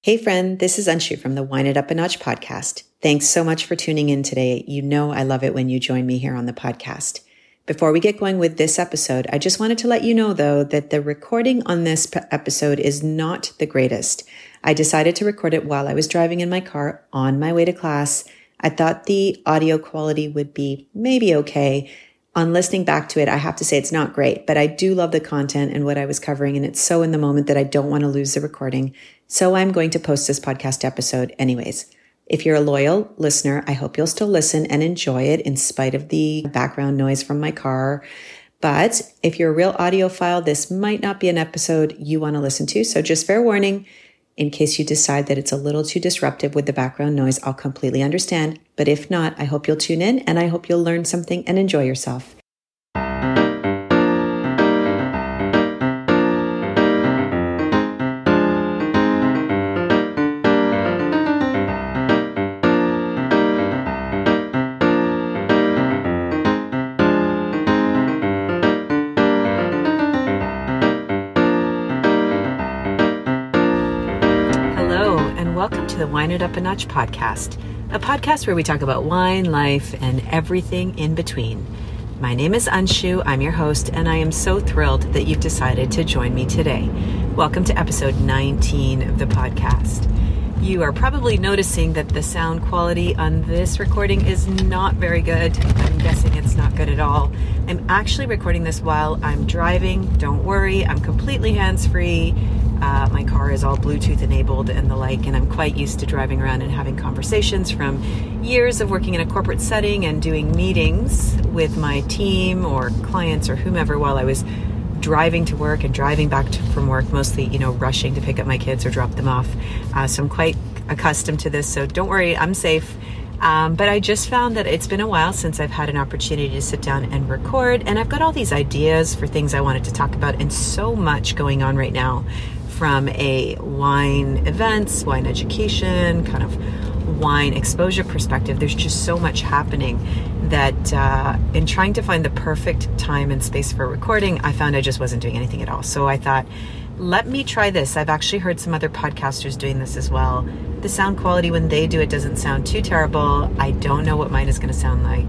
Hey, friend, this is Anshu from the Wine It Up a Notch podcast. Thanks so much for tuning in today. You know, I love it when you join me here on the podcast. Before we get going with this episode, I just wanted to let you know, though, that the recording on this episode is not the greatest. I decided to record it while I was driving in my car on my way to class. I thought the audio quality would be maybe okay, on listening back to it, I have to say it's not great, but I do love the content and what I was covering. And it's so in the moment that I don't want to lose the recording. So I'm going to post this podcast episode anyways. If you're a loyal listener, I hope you'll still listen and enjoy it in spite of the background noise from my car. But if you're a real audiophile, this might not be an episode you want to listen to. So just fair warning, in case you decide that it's a little too disruptive with the background noise, I'll completely understand. But if not, I hope you'll tune in and I hope you'll learn something and enjoy yourself. The Wine It Up a Notch podcast, a podcast where we talk about wine, life, and everything in between. My name is Anshu, I'm your host, and I am so thrilled that you've decided to join me today. Welcome to episode 19 of the podcast. You are probably noticing that the sound quality on this recording is not very good. I'm guessing it's not good at all. I'm actually recording this while I'm driving. Don't worry, I'm completely hands free uh, my car is all Bluetooth enabled and the like, and I'm quite used to driving around and having conversations from years of working in a corporate setting and doing meetings with my team or clients or whomever while I was driving to work and driving back to, from work, mostly, you know, rushing to pick up my kids or drop them off. Uh, so I'm quite accustomed to this. So don't worry, I'm safe. Um, but I just found that it's been a while since I've had an opportunity to sit down and record, and I've got all these ideas for things I wanted to talk about, and so much going on right now from a wine events, wine education, kind of wine exposure perspective, there's just so much happening that uh, in trying to find the perfect time and space for recording, I found I just wasn't doing anything at all. So I thought, let me try this. I've actually heard some other podcasters doing this as well. The sound quality when they do it doesn't sound too terrible. I don't know what mine is going to sound like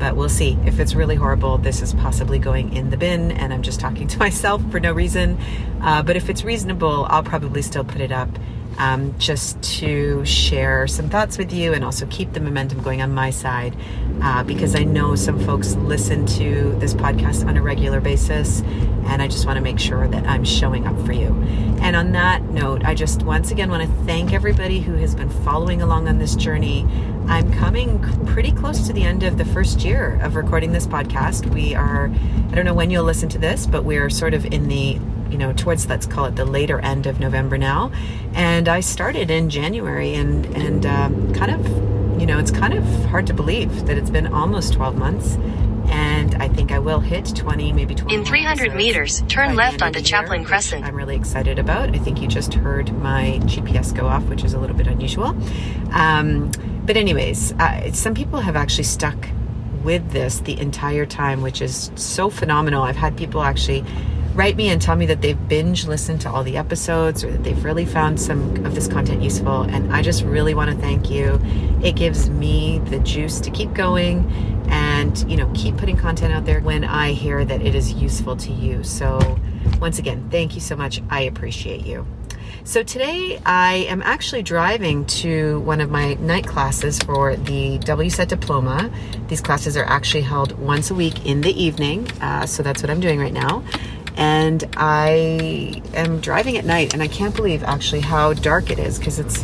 but we'll see. If it's really horrible, this is possibly going in the bin and I'm just talking to myself for no reason. Uh, but if it's reasonable, I'll probably still put it up um, just to share some thoughts with you and also keep the momentum going on my side uh, because I know some folks listen to this podcast on a regular basis and I just want to make sure that I'm showing up for you. And on that note, I just once again want to thank everybody who has been following along on this journey. I'm coming pretty close to the end of the first year of recording this podcast. We are, I don't know when you'll listen to this, but we are sort of in the you know, towards let's call it the later end of November now. And I started in January, and and um, kind of, you know, it's kind of hard to believe that it's been almost 12 months. And I think I will hit 20, maybe 20. In 300 meters, turn left onto Chaplin Crescent. I'm really excited about. I think you just heard my GPS go off, which is a little bit unusual. Um, but anyways, uh, some people have actually stuck with this the entire time, which is so phenomenal. I've had people actually write me and tell me that they've binge listened to all the episodes or that they've really found some of this content useful. And I just really want to thank you. It gives me the juice to keep going and, you know, keep putting content out there when I hear that it is useful to you. So, once again, thank you so much. I appreciate you. So today I am actually driving to one of my night classes for the WSET diploma. These classes are actually held once a week in the evening, uh, so that's what I'm doing right now and I am driving at night, and I can't believe actually how dark it is because it's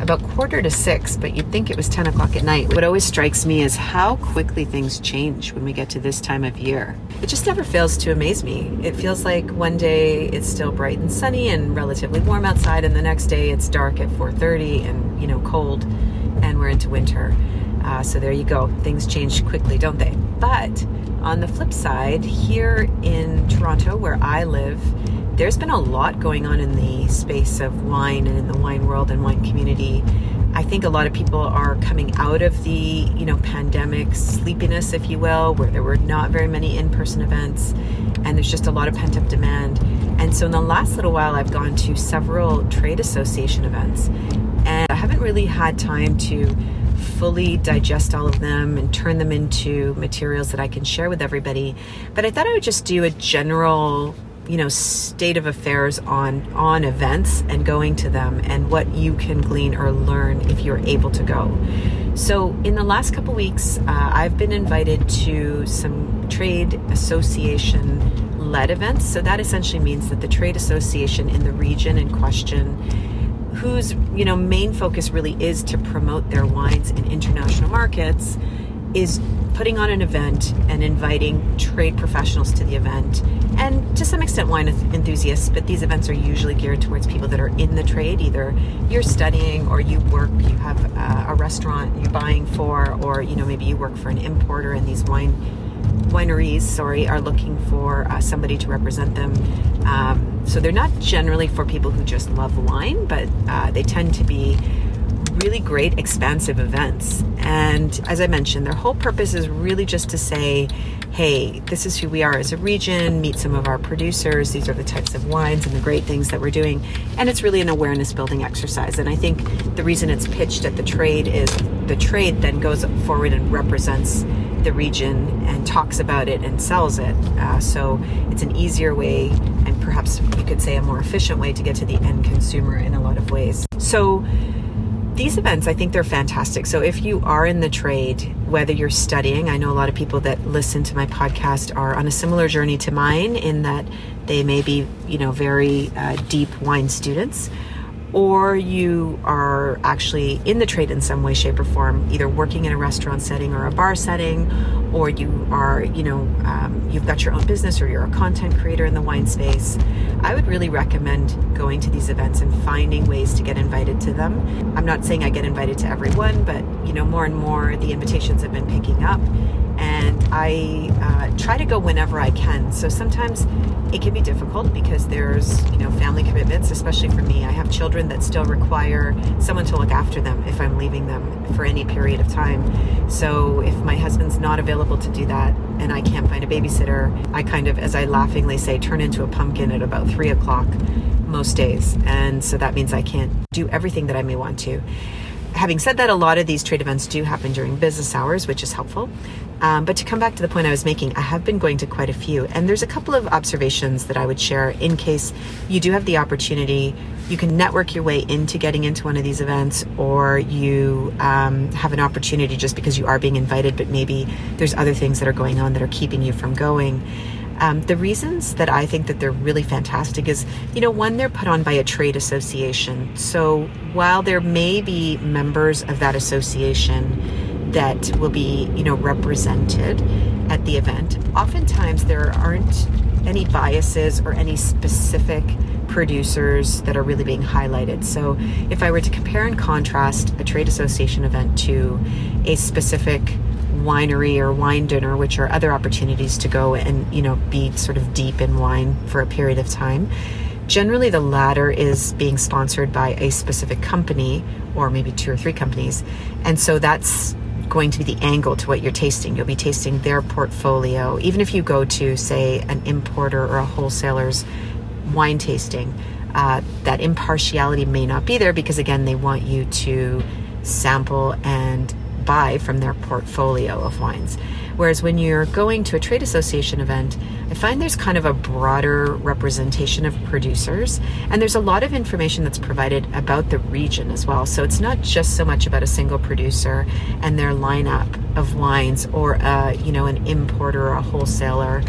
about quarter to six, but you'd think it was 10 o'clock at night. What always strikes me is how quickly things change when we get to this time of year. It just never fails to amaze me. It feels like one day it's still bright and sunny and relatively warm outside, and the next day it's dark at 4:30 and you know cold, and we're into winter. Uh, so there you go. Things change quickly, don't they? But on the flip side, here in Toronto, where I live, there's been a lot going on in the space of wine and in the wine world and wine community. I think a lot of people are coming out of the, you know, pandemic sleepiness, if you will, where there were not very many in-person events and there's just a lot of pent-up demand. And so in the last little while I've gone to several trade association events and I haven't really had time to fully digest all of them and turn them into materials that I can share with everybody. But I thought I would just do a general you know state of affairs on on events and going to them and what you can glean or learn if you're able to go so in the last couple weeks uh, i've been invited to some trade association led events so that essentially means that the trade association in the region in question whose you know main focus really is to promote their wines in international markets is putting on an event and inviting trade professionals to the event. And to some extent wine enthusiasts but these events are usually geared towards people that are in the trade. Either you're studying or you work you have uh, a restaurant you're buying for or you know maybe you work for an importer and these wine wineries sorry are looking for uh, somebody to represent them um, so they're not generally for people who just love wine but uh, they tend to be really great, expansive events. And as I mentioned, their whole purpose is really just to say, hey, this is who we are as a region, meet some of our producers, these are the types of wines and the great things that we're doing. And it's really an awareness building exercise. And I think the reason it's pitched at the trade is the trade then goes forward and represents the region and talks about it and sells it. Uh, so it's an easier way, and perhaps you could say a more efficient way to get to the end consumer in a lot of ways. So these events, I think they're fantastic. So if you are in the trade, whether you're studying, I know a lot of people that listen to my podcast are on a similar journey to mine in that they may be, you know, very uh, deep wine students or you are actually in the trade in some way, shape, or form, either working in a restaurant setting or a bar setting, or you are, you know, um, you've got your own business or you're a content creator in the wine space, I would really recommend going to these events and finding ways to get invited to them. I'm not saying I get invited to everyone, but, you know, more and more the invitations have been picking up and I uh, try to go whenever I can. So sometimes it can be difficult because there's you know family commitments, especially for me. I have children that still require someone to look after them if I'm leaving them for any period of time. So if my husband's not available to do that and I can't find a babysitter, I kind of, as I laughingly say, turn into a pumpkin at about three o'clock most days, and so that means I can't do everything that I may want to having said that, a lot of these trade events do happen during business hours, which is helpful. Um, but to come back to the point I was making, I have been going to quite a few, and there's a couple of observations that I would share in case you do have the opportunity. You can network your way into getting into one of these events, or you um, have an opportunity just because you are being invited, but maybe there's other things that are going on that are keeping you from going. Um, the reasons that I think that they're really fantastic is, you know, one, they're put on by a trade association. So while there may be members of that association that will be, you know, represented at the event, oftentimes there aren't any biases or any specific producers that are really being highlighted. So if I were to compare and contrast a trade association event to a specific winery or wine dinner, which are other opportunities to go and, you know, be sort of deep in wine for a period of time. Generally, the latter is being sponsored by a specific company or maybe two or three companies. And so that's going to be the angle to what you're tasting. You'll be tasting their portfolio. Even if you go to, say, an importer or a wholesaler's wine tasting, uh, that impartiality may not be there because, again, they want you to sample and buy from their portfolio of wines. Whereas when you're going to a trade association event, I find there's kind of a broader representation of producers, and there's a lot of information that's provided about the region as well. So it's not just so much about a single producer and their lineup of wines, or a, you know an importer or a wholesaler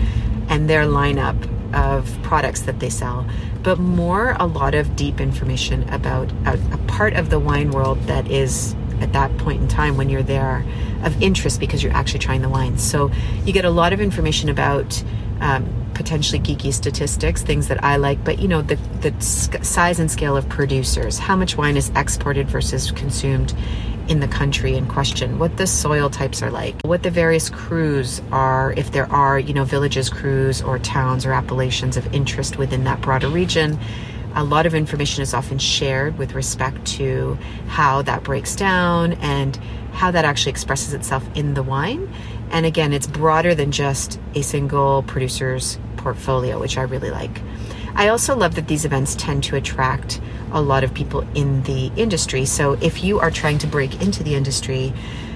and their lineup of products that they sell, but more a lot of deep information about a, a part of the wine world that is at that point in time when you're there of interest because you're actually trying the wines. So you get a lot of information about um, potentially geeky statistics, things that I like, but you know, the, the size and scale of producers, how much wine is exported versus consumed in the country in question, what the soil types are like, what the various crus are, if there are, you know, villages, crus, or towns or appellations of interest within that broader region a lot of information is often shared with respect to how that breaks down and how that actually expresses itself in the wine. And again, it's broader than just a single producer's portfolio, which I really like. I also love that these events tend to attract a lot of people in the industry. So if you are trying to break into the industry,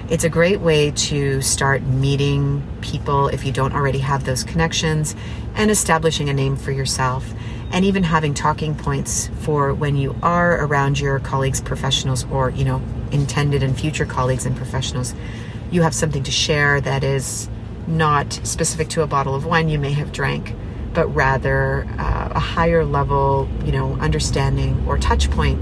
it's a great way to start meeting people if you don't already have those connections and establishing a name for yourself and even having talking points for when you are around your colleagues, professionals, or, you know, intended and future colleagues and professionals. You have something to share that is not specific to a bottle of wine you may have drank, but rather uh, a higher level, you know, understanding or touch point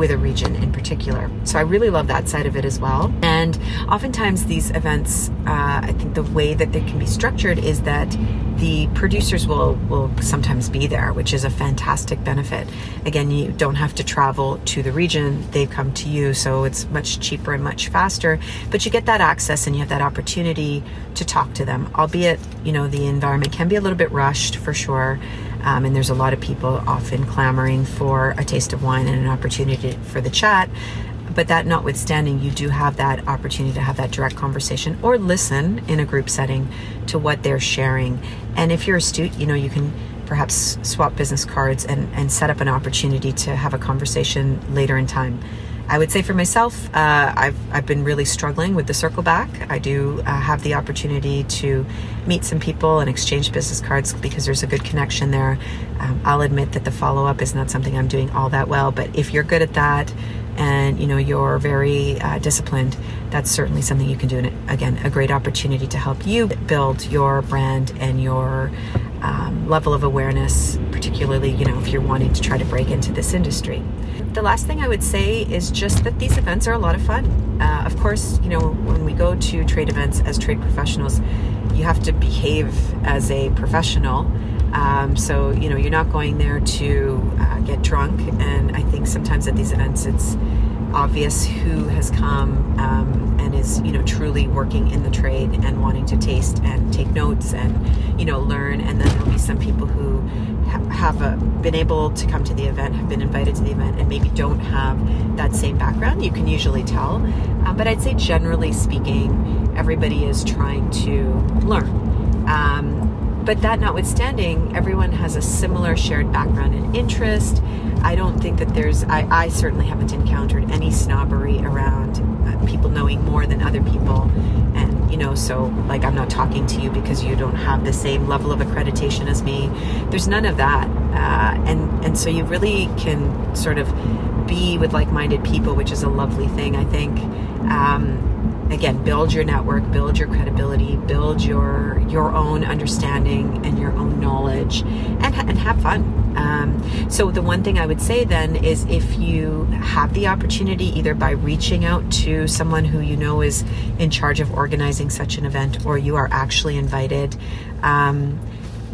with a region in particular. So I really love that side of it as well. And oftentimes these events, uh, I think the way that they can be structured is that the producers will will sometimes be there, which is a fantastic benefit. Again, you don't have to travel to the region; they've come to you, so it's much cheaper and much faster. But you get that access and you have that opportunity to talk to them. Albeit, you know, the environment can be a little bit rushed for sure. Um, and there's a lot of people often clamoring for a taste of wine and an opportunity for the chat. But that notwithstanding, you do have that opportunity to have that direct conversation or listen in a group setting to what they're sharing. And if you're astute, you know, you can perhaps swap business cards and, and set up an opportunity to have a conversation later in time. I would say for myself, uh, I've, I've been really struggling with the circle back. I do uh, have the opportunity to meet some people and exchange business cards because there's a good connection there. Um, I'll admit that the follow up is not something I'm doing all that well, but if you're good at that, and you know you're very uh, disciplined that's certainly something you can do and again a great opportunity to help you build your brand and your um, level of awareness particularly you know if you're wanting to try to break into this industry the last thing i would say is just that these events are a lot of fun. Uh, of course you know when we go to trade events as trade professionals you have to behave as a professional. Um, so you know you're not going there to uh, get drunk, and I think sometimes at these events it's obvious who has come um, and is you know truly working in the trade and wanting to taste and take notes and you know learn. And then there'll be some people who ha- have a, been able to come to the event, have been invited to the event, and maybe don't have that same background. You can usually tell, um, but I'd say generally speaking, everybody is trying to learn. Um, but that notwithstanding, everyone has a similar shared background and interest. I don't think that there's, I, I certainly haven't encountered any snobbery around uh, people knowing more than other people. And, you know, so like I'm not talking to you because you don't have the same level of accreditation as me. There's none of that. Uh, and, and so you really can sort of be with like minded people, which is a lovely thing, I think. Um, again build your network build your credibility build your your own understanding and your own knowledge and, and have fun. Um, so the one thing i would say then is if you have the opportunity either by reaching out to someone who you know is in charge of organizing such an event or you are actually invited um,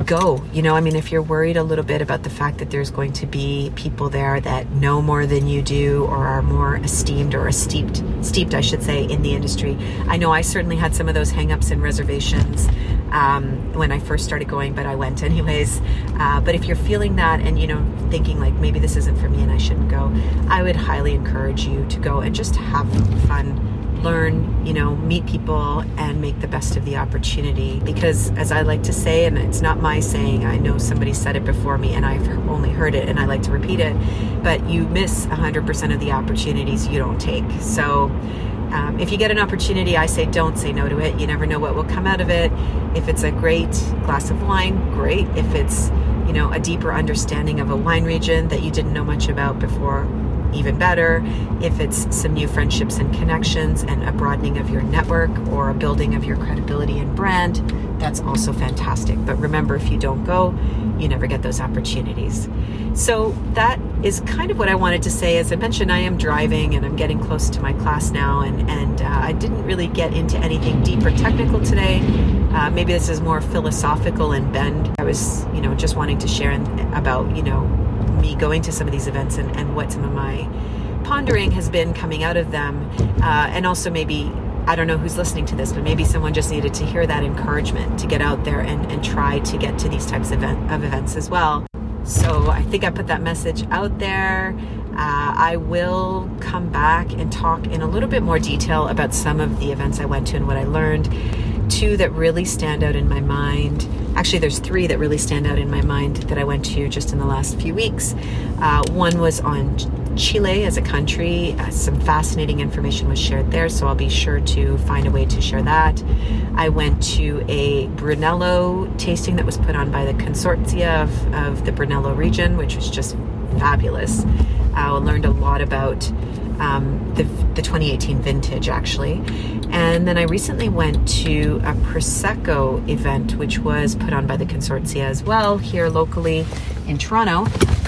go. You know, I mean, if you're worried a little bit about the fact that there's going to be people there that know more than you do or are more esteemed or steeped, steeped, I should say, in the industry. I know I certainly had some of those hangups and reservations um, when I first started going, but I went anyways. Uh, but if you're feeling that and, you know, thinking like maybe this isn't for me and I shouldn't go, I would highly encourage you to go and just have fun learn, you know, meet people and make the best of the opportunity. Because as I like to say, and it's not my saying, I know somebody said it before me and I've only heard it and I like to repeat it, but you miss 100% of the opportunities you don't take. So um, if you get an opportunity, I say don't say no to it. You never know what will come out of it. If it's a great glass of wine, great. If it's, you know, a deeper understanding of a wine region that you didn't know much about before, even better. If it's some new friendships and connections and a broadening of your network or a building of your credibility and brand, that's also fantastic. But remember, if you don't go, you never get those opportunities. So that is kind of what I wanted to say. As I mentioned, I am driving and I'm getting close to my class now, and and uh, I didn't really get into anything deep or technical today. Uh, maybe this is more philosophical and bend. I was, you know, just wanting to share about, you know, me going to some of these events and, and what some of my pondering has been coming out of them. Uh, and also, maybe, I don't know who's listening to this, but maybe someone just needed to hear that encouragement to get out there and, and try to get to these types of, event, of events as well. So I think I put that message out there. Uh, I will come back and talk in a little bit more detail about some of the events I went to and what I learned. Two that really stand out in my mind. Actually, there's three that really stand out in my mind that I went to just in the last few weeks. Uh, one was on Chile as a country. Uh, some fascinating information was shared there, so I'll be sure to find a way to share that. I went to a Brunello tasting that was put on by the consortia of, of the Brunello region, which was just fabulous. I learned a lot about um, the, the 2018 vintage actually. And then I recently went to a Prosecco event, which was put on by the consortia as well here locally in Toronto.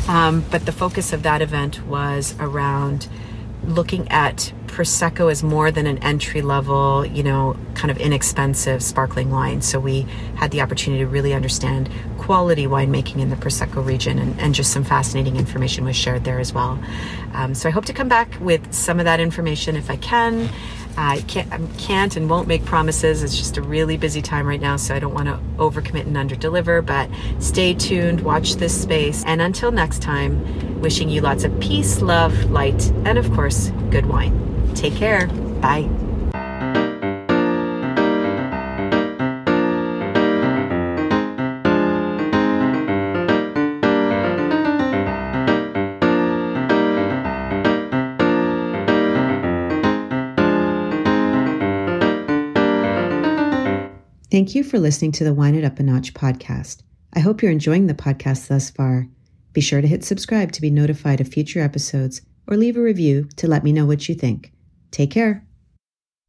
Um, but the focus of that event was around looking at Prosecco as more than an entry level, you know, kind of inexpensive sparkling wine. So we had the opportunity to really understand quality winemaking in the Prosecco region, and, and just some fascinating information was shared there as well. Um, so I hope to come back with some of that information if I can. I can't, I can't and won't make promises. It's just a really busy time right now, so I don't want to overcommit and underdeliver. But stay tuned, watch this space, and until next time, wishing you lots of peace, love, light, and of course, good wine. Take care. Bye. Thank you for listening to the Wine It Up a Notch podcast. I hope you're enjoying the podcast thus far. Be sure to hit subscribe to be notified of future episodes or leave a review to let me know what you think. Take care.